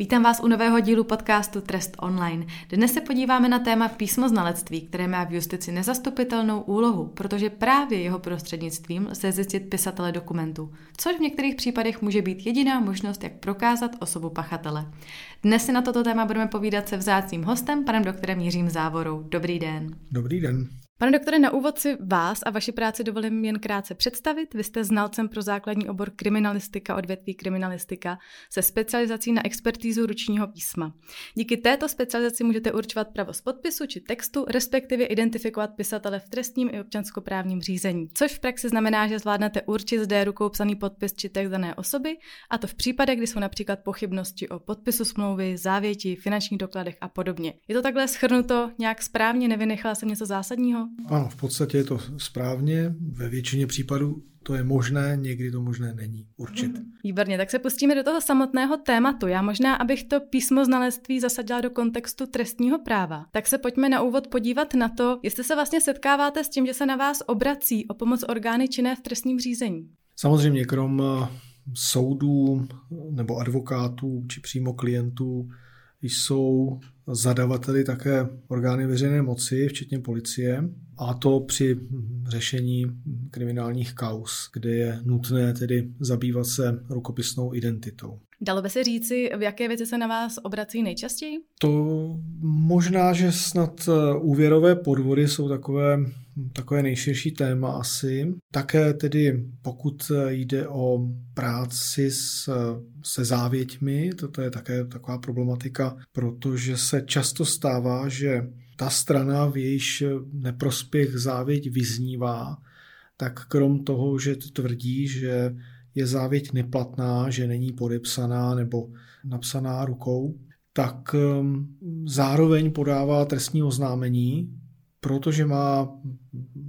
Vítám vás u nového dílu podcastu Trest online. Dnes se podíváme na téma písmo znalectví, které má v justici nezastupitelnou úlohu, protože právě jeho prostřednictvím lze zjistit pisatele dokumentů, což v některých případech může být jediná možnost, jak prokázat osobu pachatele. Dnes si na toto téma budeme povídat se vzácným hostem, panem doktorem Jiřím Závorou. Dobrý den. Dobrý den. Pane doktore, na úvod si vás a vaši práci dovolím jen krátce představit. Vy jste znalcem pro základní obor kriminalistika, odvětví kriminalistika, se specializací na expertízu ručního písma. Díky této specializaci můžete určovat pravost podpisu či textu, respektive identifikovat pisatele v trestním i občanskoprávním řízení. Což v praxi znamená, že zvládnete určit zde rukou psaný podpis či text dané osoby, a to v případech, kdy jsou například pochybnosti o podpisu smlouvy, závěti, finančních dokladech a podobně. Je to takhle schrnuto nějak správně, nevynechala jsem něco zásadního? Ano, v podstatě je to správně. Ve většině případů to je možné, někdy to možné není. Určitě. Mhm. Výborně, tak se pustíme do toho samotného tématu. Já možná, abych to písmo znalectví zasadila do kontextu trestního práva, tak se pojďme na úvod podívat na to, jestli se vlastně setkáváte s tím, že se na vás obrací o pomoc orgány činné v trestním řízení. Samozřejmě, krom eh, soudů nebo advokátů či přímo klientů jsou zadavateli také orgány veřejné moci, včetně policie, a to při řešení kriminálních kaus, kde je nutné tedy zabývat se rukopisnou identitou. Dalo by se říci, v jaké věci se na vás obrací nejčastěji? To možná, že snad eh, úvěrové podvody jsou takové, takové nejširší téma asi. Také tedy pokud jde o práci s, se závěťmi, toto je také taková problematika, protože se často stává, že ta strana, v jejíž neprospěch závěť vyznívá, tak krom toho, že tvrdí, že je závěť neplatná, že není podepsaná nebo napsaná rukou, tak um, zároveň podává trestní oznámení, protože má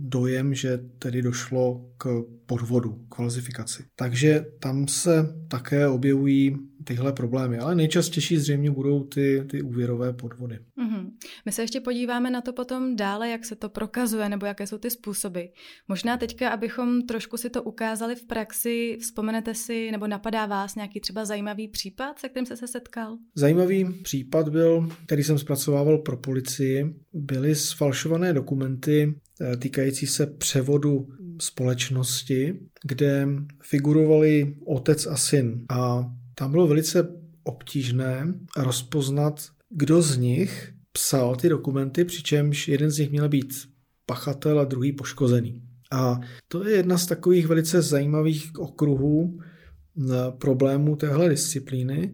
dojem, že tedy došlo k podvodu, k falzifikaci. Takže tam se také objevují tyhle problémy, ale nejčastější zřejmě budou ty, ty úvěrové podvody. Mm-hmm. My se ještě podíváme na to potom dále, jak se to prokazuje nebo jaké jsou ty způsoby. Možná teďka, abychom trošku si to ukázali v praxi, vzpomenete si nebo napadá vás nějaký třeba zajímavý případ, se kterým jste se setkal? Zajímavý případ byl, který jsem zpracovával pro policii, byly sfalšované dokumenty týkající se převodu společnosti, kde figurovali otec a syn. A tam bylo velice obtížné rozpoznat, kdo z nich psal ty dokumenty, přičemž jeden z nich měl být pachatel a druhý poškozený. A to je jedna z takových velice zajímavých okruhů eh, problémů téhle disciplíny,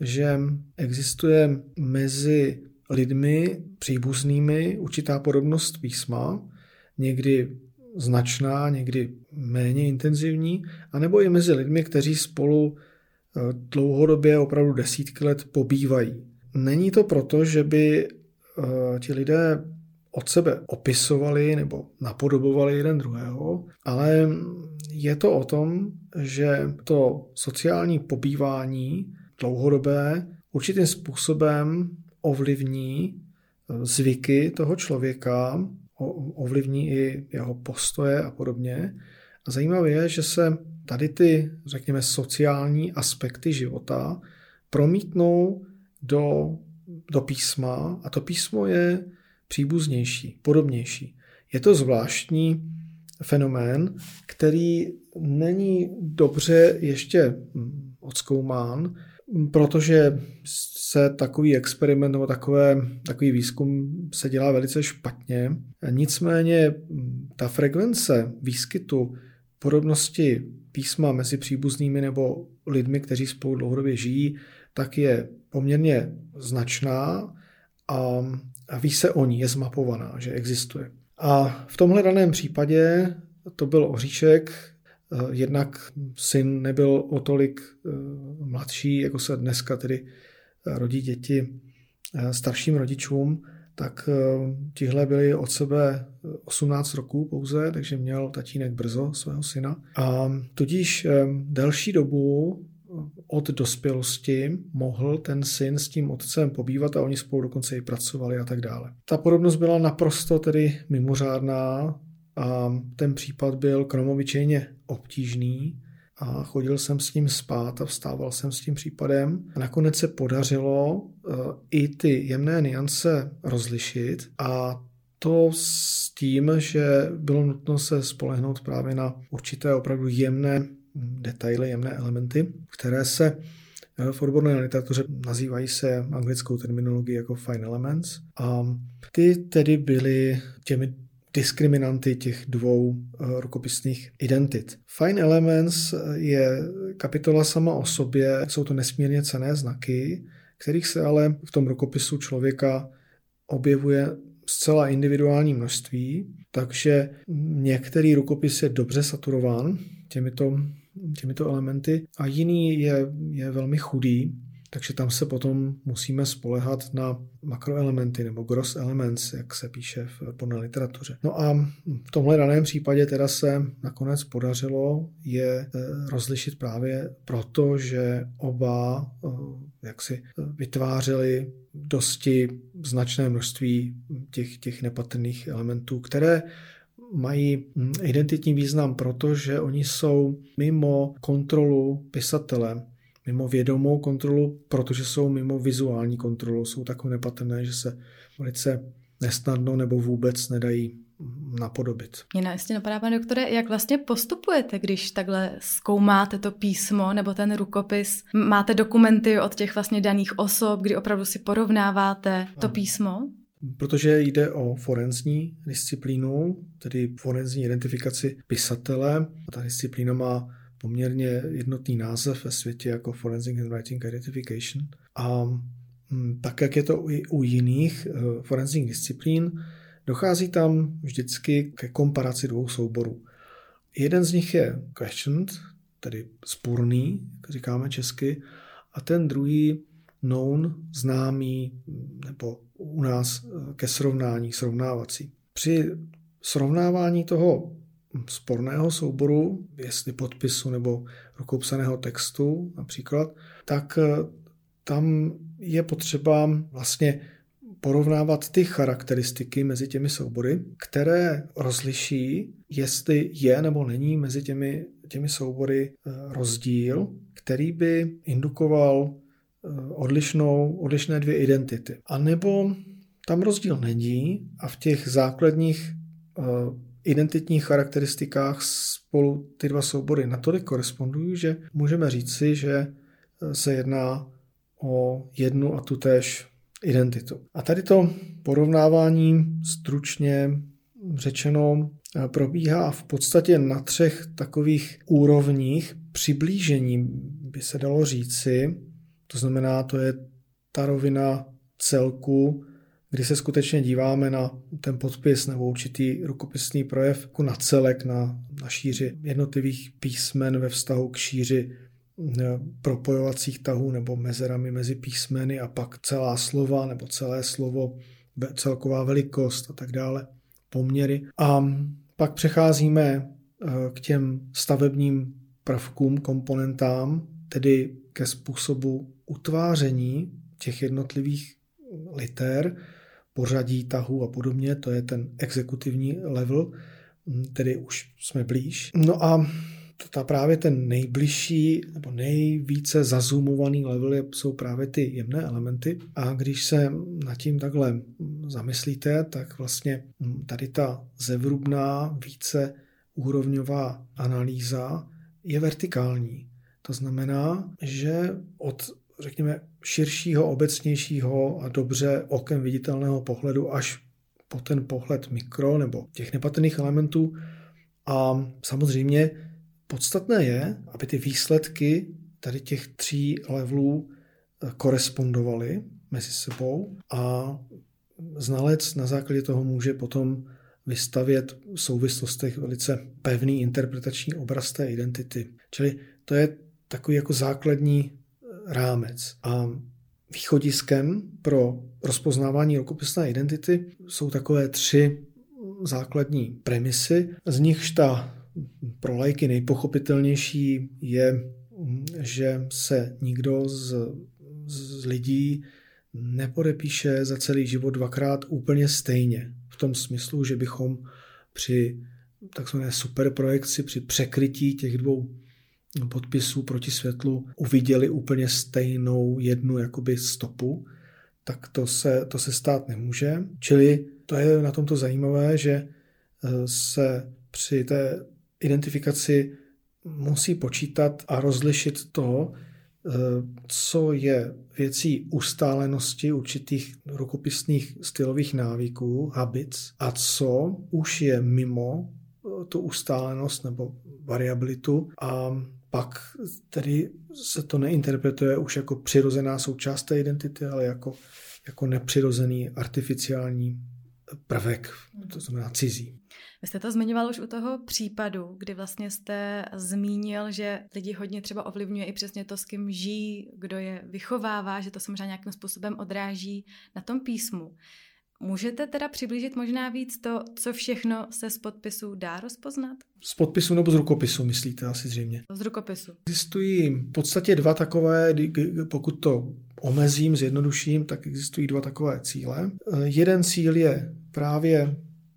že existuje mezi lidmi příbuznými určitá podobnost písma, někdy značná, někdy méně intenzivní, anebo i mezi lidmi, kteří spolu eh, dlouhodobě, opravdu desítky let pobývají. Není to proto, že by eh, ti lidé od sebe opisovali nebo napodobovali jeden druhého, ale je to o tom, že to sociální pobývání dlouhodobé určitým způsobem ovlivní eh, zvyky toho člověka, ovlivní i jeho postoje a podobně. A zajímavé je, že se tady ty, řekněme, sociální aspekty života promítnou do, do písma a to písmo je příbuznější, podobnější. Je to zvláštní fenomén, který není dobře ještě odzkoumán, protože se takový experiment nebo takové, takový výzkum se dělá velice špatně. Nicméně ta frekvence výskytu podobnosti písma mezi příbuznými nebo lidmi, kteří spolu dlouhodobě žijí, tak je poměrně značná a ví se o ní, je zmapovaná, že existuje. A v tomhle daném případě to byl oříšek, jednak syn nebyl o tolik eh, mladší, jako se dneska tedy eh, rodí děti starším rodičům, tak tihle byli od sebe 18 roků pouze, takže měl tatínek brzo svého syna. A tudíž delší dobu od dospělosti mohl ten syn s tím otcem pobývat a oni spolu dokonce i pracovali a tak dále. Ta podobnost byla naprosto tedy mimořádná a ten případ byl kromovičejně obtížný a chodil jsem s ním spát a vstával jsem s tím případem. A nakonec se podařilo eh, i ty jemné niance rozlišit a to s tím, že bylo nutno se spolehnout právě na určité opravdu jemné detaily, jemné elementy, které se eh, v odborné literatuře nazývají se anglickou terminologií jako fine elements. A ty tedy byly těmi diskriminanty těch dvou eh, rukopisných identit. Fine Elements je kapitola sama o sobě, jsou to nesmírně cené znaky, kterých se ale v tom rukopisu člověka objevuje zcela individuální množství, takže některý rukopis je dobře saturován těmito, těmito elementy a jiný je, je velmi chudý, takže tam se potom musíme spolehat na makroelementy nebo gross elements, jak se píše v podné literatuře. No a v tomhle daném případě teda se nakonec podařilo je eh, rozlišit právě proto, že oba eh, jak si eh, vytvářeli dosti značné množství těch, těch nepatrných elementů, které mají hm, identitní význam, protože oni jsou mimo kontrolu pisatele mimo vědomou kontrolu, protože jsou mimo vizuální kontrolu, jsou takové nepatrné, že se velice nesnadno nebo vůbec nedají napodobit. Mě ještě napadá, pane doktore, jak vlastně postupujete, když takhle zkoumáte to písmo nebo ten rukopis? Máte dokumenty od těch vlastně daných osob, kdy opravdu si porovnáváte to písmo? Protože jde o forenzní disciplínu, tedy forenzní identifikaci pisatele. Ta disciplína má poměrně jednotný název ve světě jako Forensic Handwriting Identification. A mm, tak, jak je to i u jiných eh, forenzních disciplín, dochází tam vždycky ke komparaci dvou souborů. Jeden z nich je questioned, tedy spurný, jak říkáme česky, a ten druhý known, známý, nebo u nás eh, ke srovnání, srovnávací. Při srovnávání toho sporného souboru, jestli podpisu nebo rukopsaného textu například, tak eh, tam je potřeba vlastně porovnávat ty charakteristiky mezi těmi soubory, které rozliší, jestli je nebo není mezi těmi, těmi soubory eh, rozdíl, který by indukoval eh, odlišnou, odlišné dvě identity. A nebo tam rozdíl není a v těch základních identitních charakteristikách spolu ty dva soubory natolik korespondují, že můžeme říci, že e, se jedná o jednu a tu též identitu. A tady to porovnávání stručně řečeno e, probíhá v podstatě na třech takových úrovních přiblížení, by se dalo říci. To znamená, to je ta rovina celku kdy se skutečně díváme na ten podpis nebo určitý rukopisný projev jako na celek, na, na šíři jednotlivých písmen ve vztahu k šíři eh, propojovacích tahů nebo mezerami mezi písmeny a pak celá slova nebo celé slovo, celková velikost a tak dále, poměry. A pak přecházíme eh, k těm stavebním prvkům, komponentám, tedy ke způsobu utváření těch jednotlivých liter, pořadí tahu a podobně, to je ten exekutivní level, hm, tedy už jsme blíž. No a ta právě ten nejbližší nebo nejvíce zazumovaný level jsou právě ty jemné elementy. A když se nad tím takhle zamyslíte, tak vlastně hm, tady ta zevrubná, více úrovňová analýza je vertikální. To znamená, že od řekněme, širšího, obecnějšího a dobře okem viditelného pohledu až po ten pohled mikro nebo těch nepatrných elementů. A samozřejmě podstatné je, aby ty výsledky tady těch tří levelů eh, korespondovaly mezi sebou a znalec na základě toho může potom vystavět v souvislostech velice pevný interpretační obraz té identity. Čili to je takový jako základní rámec. A východiskem pro rozpoznávání rukopisné identity jsou takové tři základní premisy. Z nichž ta pro lajky nejpochopitelnější je, že se nikdo z, z lidí nepodepíše za celý život dvakrát úplně stejně. V tom smyslu, že bychom při takzvané superprojekci, při překrytí těch dvou podpisů proti světlu uviděli úplně stejnou jednu jakoby stopu, tak to se, to se stát nemůže. Čili to je na tomto zajímavé, že eh, se při té identifikaci musí počítat a rozlišit to, eh, co je věcí ustálenosti určitých rukopisných stylových návyků, habits, a co už je mimo eh, tu ustálenost nebo variabilitu a pak tedy se to neinterpretuje už jako přirozená součást té identity, ale jako, jako nepřirozený artificiální prvek, to znamená cizí. Vy jste to zmiňoval už u toho případu, kdy vlastně jste zmínil, že lidi hodně třeba ovlivňuje i přesně to, s kým žijí, kdo je vychovává, že to samozřejmě nějakým způsobem odráží na tom písmu. Můžete teda přiblížit možná víc to, co všechno se z podpisu dá rozpoznat? Z podpisu nebo z rukopisu, myslíte asi zřejmě? Z rukopisu. Existují v podstatě dva takové, pokud to omezím, zjednoduším, tak existují dva takové cíle. Jeden cíl je právě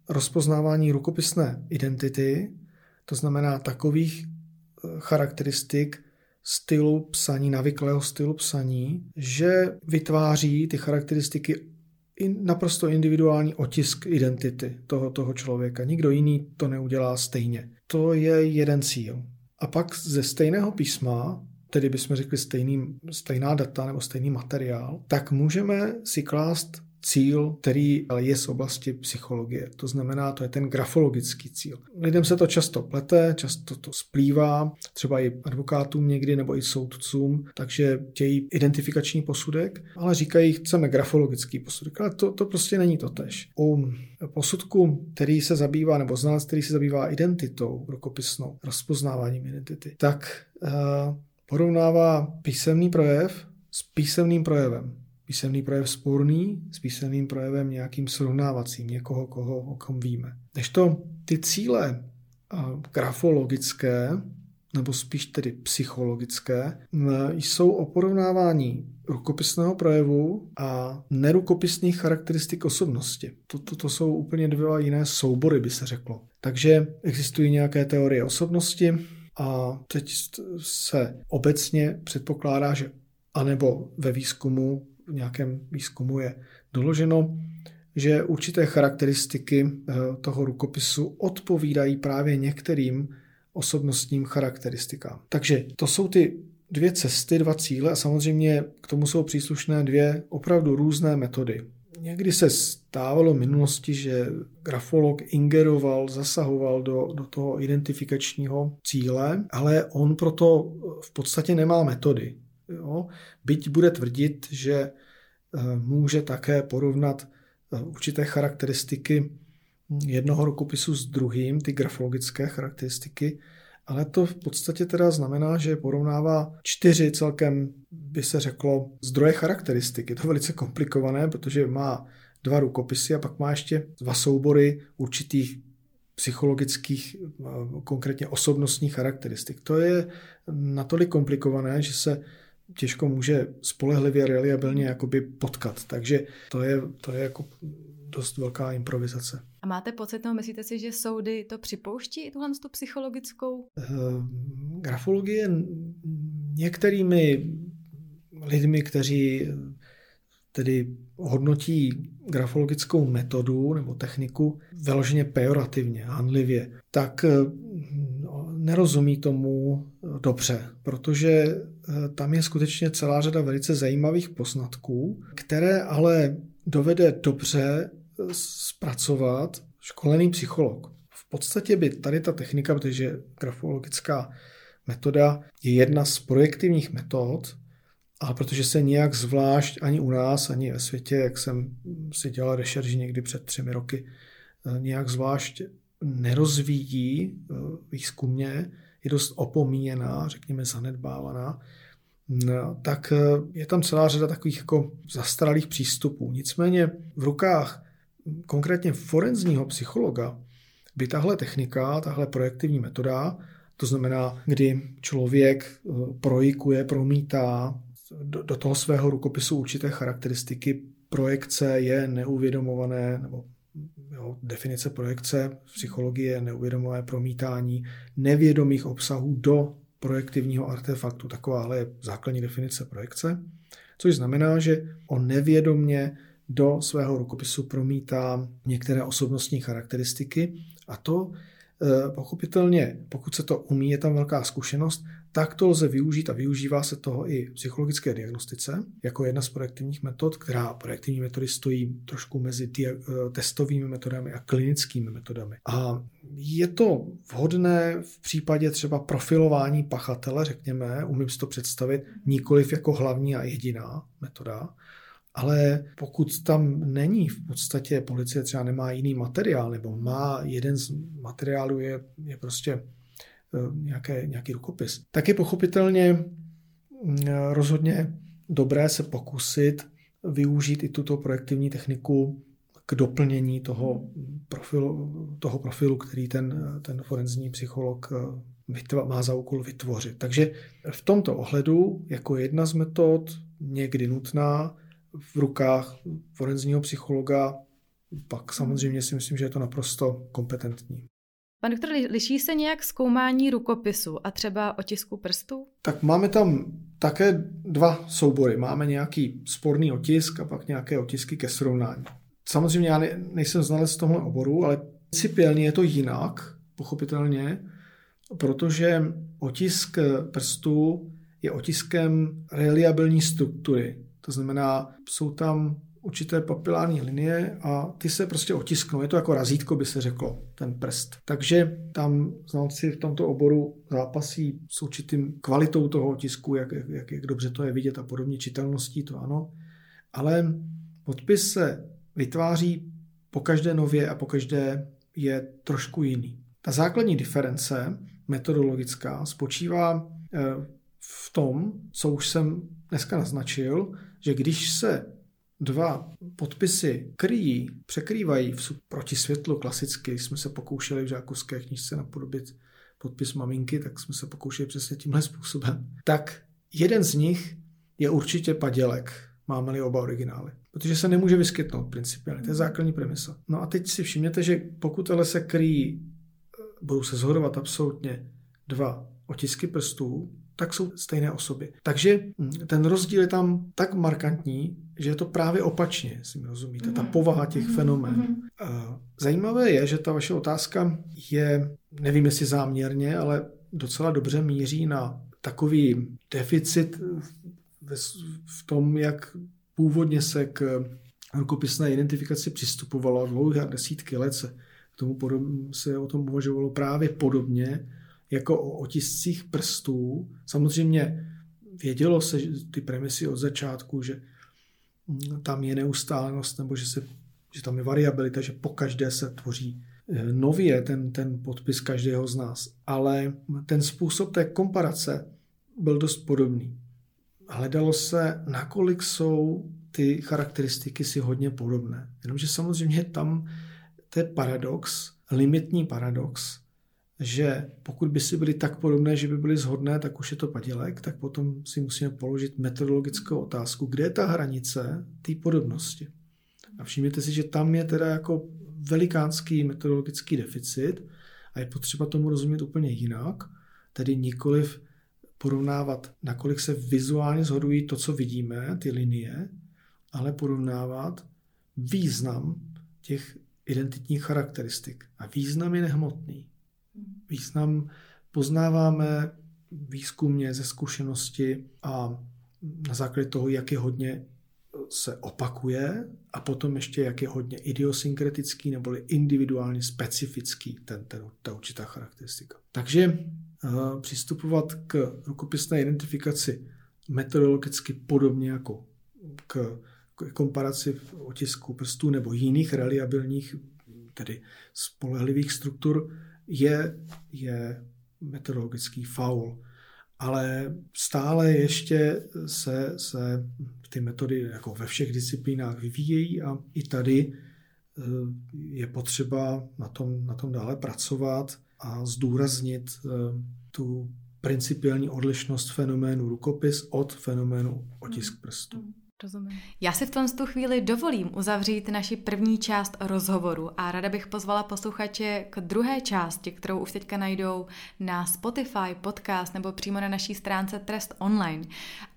rozpoznávání rukopisné identity, to znamená takových eh, charakteristik stylu psaní, navyklého stylu psaní, že vytváří ty charakteristiky naprosto individuální otisk identity toho, toho člověka. Nikdo jiný to neudělá stejně. To je jeden cíl. A pak ze stejného písma, tedy bychom řekli stejný, stejná data nebo stejný materiál, tak můžeme si klást cíl, který ale je z oblasti psychologie. To znamená, to je ten grafologický cíl. Lidem se to často plete, často to splývá, třeba i advokátům někdy nebo i soudcům, takže chtějí identifikační posudek, ale říkají, chceme grafologický posudek, ale to, to prostě není to tež. U posudku, který se zabývá, nebo znalec, který se zabývá identitou rukopisnou, rozpoznáváním identity, tak uh, porovnává písemný projev s písemným projevem písemný projev sporný s písemným projevem nějakým srovnávacím, někoho, koho, o kom víme. Než to ty cíle grafologické, nebo spíš tedy psychologické, jsou o porovnávání rukopisného projevu a nerukopisných charakteristik osobnosti. To, to, to jsou úplně dva jiné soubory, by se řeklo. Takže existují nějaké teorie osobnosti a teď se obecně předpokládá, že anebo ve výzkumu v nějakém výzkumu je doloženo, že určité charakteristiky eh, toho rukopisu odpovídají právě některým osobnostním charakteristikám. Takže to jsou ty dvě cesty, dva cíle a samozřejmě k tomu jsou příslušné dvě opravdu různé metody. Někdy se stávalo v minulosti, že grafolog ingeroval, zasahoval do, do toho identifikačního cíle, ale on proto v podstatě nemá metody. Jo? Byť bude tvrdit, že eh, může také porovnat eh, určité charakteristiky jednoho rukopisu s druhým, ty grafologické charakteristiky, ale to v podstatě teda znamená, že porovnává čtyři celkem, by se řeklo, zdroje charakteristik. Je to velice komplikované, protože má dva rukopisy a pak má ještě dva soubory určitých psychologických, eh, konkrétně osobnostních charakteristik. To je natolik komplikované, že se těžko může spolehlivě, reliabilně jakoby potkat. Takže to je, to je jako dost velká improvizace. A máte pocit, no myslíte si, že soudy to připouští, i tuhle tu psychologickou? Uh, grafologie některými lidmi, kteří tedy hodnotí grafologickou metodu nebo techniku vyloženě pejorativně, hanlivě, tak nerozumí tomu dobře, protože eh, tam je skutečně celá řada velice zajímavých poznatků, které ale dovede dobře eh, zpracovat školený psycholog. V podstatě by tady ta technika, protože grafologická metoda je jedna z projektivních metod, ale protože se nějak zvlášť ani u nás, ani ve světě, jak jsem si dělal rešerži někdy před třemi roky, eh, nějak zvlášť nerozvíjí výzkumně, je dost opomíjená, řekněme zanedbávaná, no, tak eh, je tam celá řada takových jako zastaralých přístupů. Nicméně v rukách konkrétně forenzního psychologa by tahle technika, tahle projektivní metoda, to znamená, kdy člověk eh, projikuje, promítá do, do toho svého rukopisu určité charakteristiky, projekce je neuvědomované nebo Jo, definice projekce je neuvědomové promítání nevědomých obsahů do projektivního artefaktu. Takováhle je základní definice projekce, což znamená, že on nevědomně do svého rukopisu promítá některé osobnostní charakteristiky a to eh, pochopitelně, pokud se to umí, je tam velká zkušenost, tak to lze využít a využívá se toho i v psychologické diagnostice jako jedna z projektivních metod, která projektivní metody stojí trošku mezi dia- eh, testovými metodami a klinickými metodami. A je to vhodné v případě třeba profilování pachatele, řekněme, umím si to představit, nikoliv jako hlavní a jediná metoda, ale pokud tam není v podstatě policie třeba nemá jiný materiál, nebo má jeden z materiálů je, je prostě nějaké, nějaký rukopis, tak je pochopitelně mm, rozhodně dobré se pokusit využít i tuto projektivní techniku k doplnění toho profilu, toho profilu který ten, ten forenzní psycholog e, má za úkol vytvořit. Takže v tomto ohledu jako jedna z metod, někdy nutná, v rukách forenzního psychologa, pak samozřejmě si myslím, že je to naprosto kompetentní. Pan doktor, liší se nějak zkoumání rukopisu a třeba otisku prstů? Tak máme tam také dva soubory. Máme nějaký sporný otisk a pak nějaké otisky ke srovnání. Samozřejmě já nejsem znalec tohle oboru, ale principiálně je to jinak, pochopitelně, protože otisk prstů je otiskem reliabilní struktury. To znamená, jsou tam určité papilární linie a ty se prostě otisknou. Je to jako razítko, by se řeklo, ten prst. Takže tam znalci v tomto oboru zápasí s určitým kvalitou toho otisku, jak, jak, jak dobře to je vidět a podobně, čitelností, to ano. Ale podpis se vytváří po každé nově a po každé je trošku jiný. Ta základní diference metodologická spočívá eh, v tom, co už jsem dneska naznačil, že když se dva podpisy kryjí, překrývají v proti světlu klasicky, jsme se pokoušeli v žákovské knižce napodobit podpis maminky, tak jsme se pokoušeli přesně tímhle způsobem, tak jeden z nich je určitě padělek, máme-li oba originály. Protože se nemůže vyskytnout principiálně, to je základní premisa. No a teď si všimněte, že pokud ale se kryjí, budou se zhodovat absolutně dva otisky prstů, tak jsou stejné osoby. Takže hm, ten rozdíl je tam tak markantní, že je to právě opačně, si mi rozumíte, ta mhm. povaha těch mhm. fenoménů. Mhm. Zajímavé je, že ta vaše otázka je, nevím jestli záměrně, ale docela dobře míří na takový deficit v tom, jak původně se k rukopisné identifikaci přistupovalo dlouhé desítky let se k tomu se o tom uvažovalo právě podobně, jako o otiscích prstů. Samozřejmě vědělo se ty premisy od začátku, že mm, tam je neustálenost nebo že, se, že tam je variabilita, že po každé se tvoří eh, nově ten, ten podpis každého z nás. Ale ten způsob té komparace byl dost podobný. Hledalo se, nakolik jsou ty charakteristiky si hodně podobné. Jenomže samozřejmě tam to je paradox, limitní paradox, že pokud by si byly tak podobné, že by byly zhodné, tak už je to padělek, tak potom si musíme položit metodologickou otázku, kde je ta hranice té podobnosti. A všimněte si, že tam je teda jako velikánský metodologický deficit a je potřeba tomu rozumět úplně jinak, tedy nikoliv porovnávat, nakolik se vizuálně zhodují to, co vidíme, ty linie, ale porovnávat význam těch identitních charakteristik. A význam je nehmotný význam poznáváme výzkumně ze zkušenosti a na základě toho, jak je hodně se opakuje a potom ještě, jak je hodně idiosynkretický nebo individuálně specifický ten, ten, ta určitá charakteristika. Takže uh, přistupovat k rukopisné identifikaci metodologicky podobně jako k, k komparaci v otisku prstů nebo jiných reliabilních, tedy spolehlivých struktur, je, je metodologický faul. Ale stále ještě se, se ty metody jako ve všech disciplínách vyvíjejí a i tady eh, je potřeba na tom, na tom dále pracovat a zdůraznit eh, tu principiální odlišnost fenoménu rukopis od fenoménu otisk prstu. Rozumím. Já si v tom tu chvíli dovolím uzavřít naši první část rozhovoru a ráda bych pozvala posluchače k druhé části, kterou už teďka najdou na Spotify, podcast nebo přímo na naší stránce Trest Online.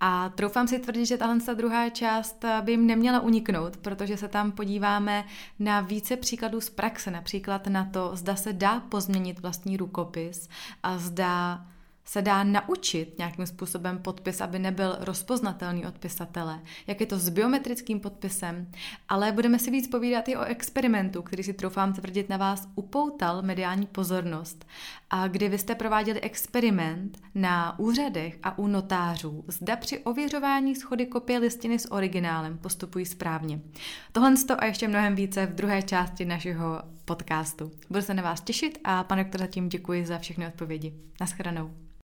A troufám si tvrdit, že tahle ta druhá část by jim neměla uniknout, protože se tam podíváme na více příkladů z praxe, například na to, zda se dá pozměnit vlastní rukopis a zda se dá naučit nějakým způsobem podpis, aby nebyl rozpoznatelný od pisatele, jak je to s biometrickým podpisem, ale budeme si víc povídat i o experimentu, který si troufám tvrdit na vás upoutal mediální pozornost a kdy vy jste prováděli experiment na úřadech a u notářů, zda při ověřování schody kopie listiny s originálem postupují správně. Tohle a ještě mnohem více v druhé části našeho podcastu. Budu se na vás těšit a pane doktor zatím děkuji za všechny odpovědi. Naschledanou.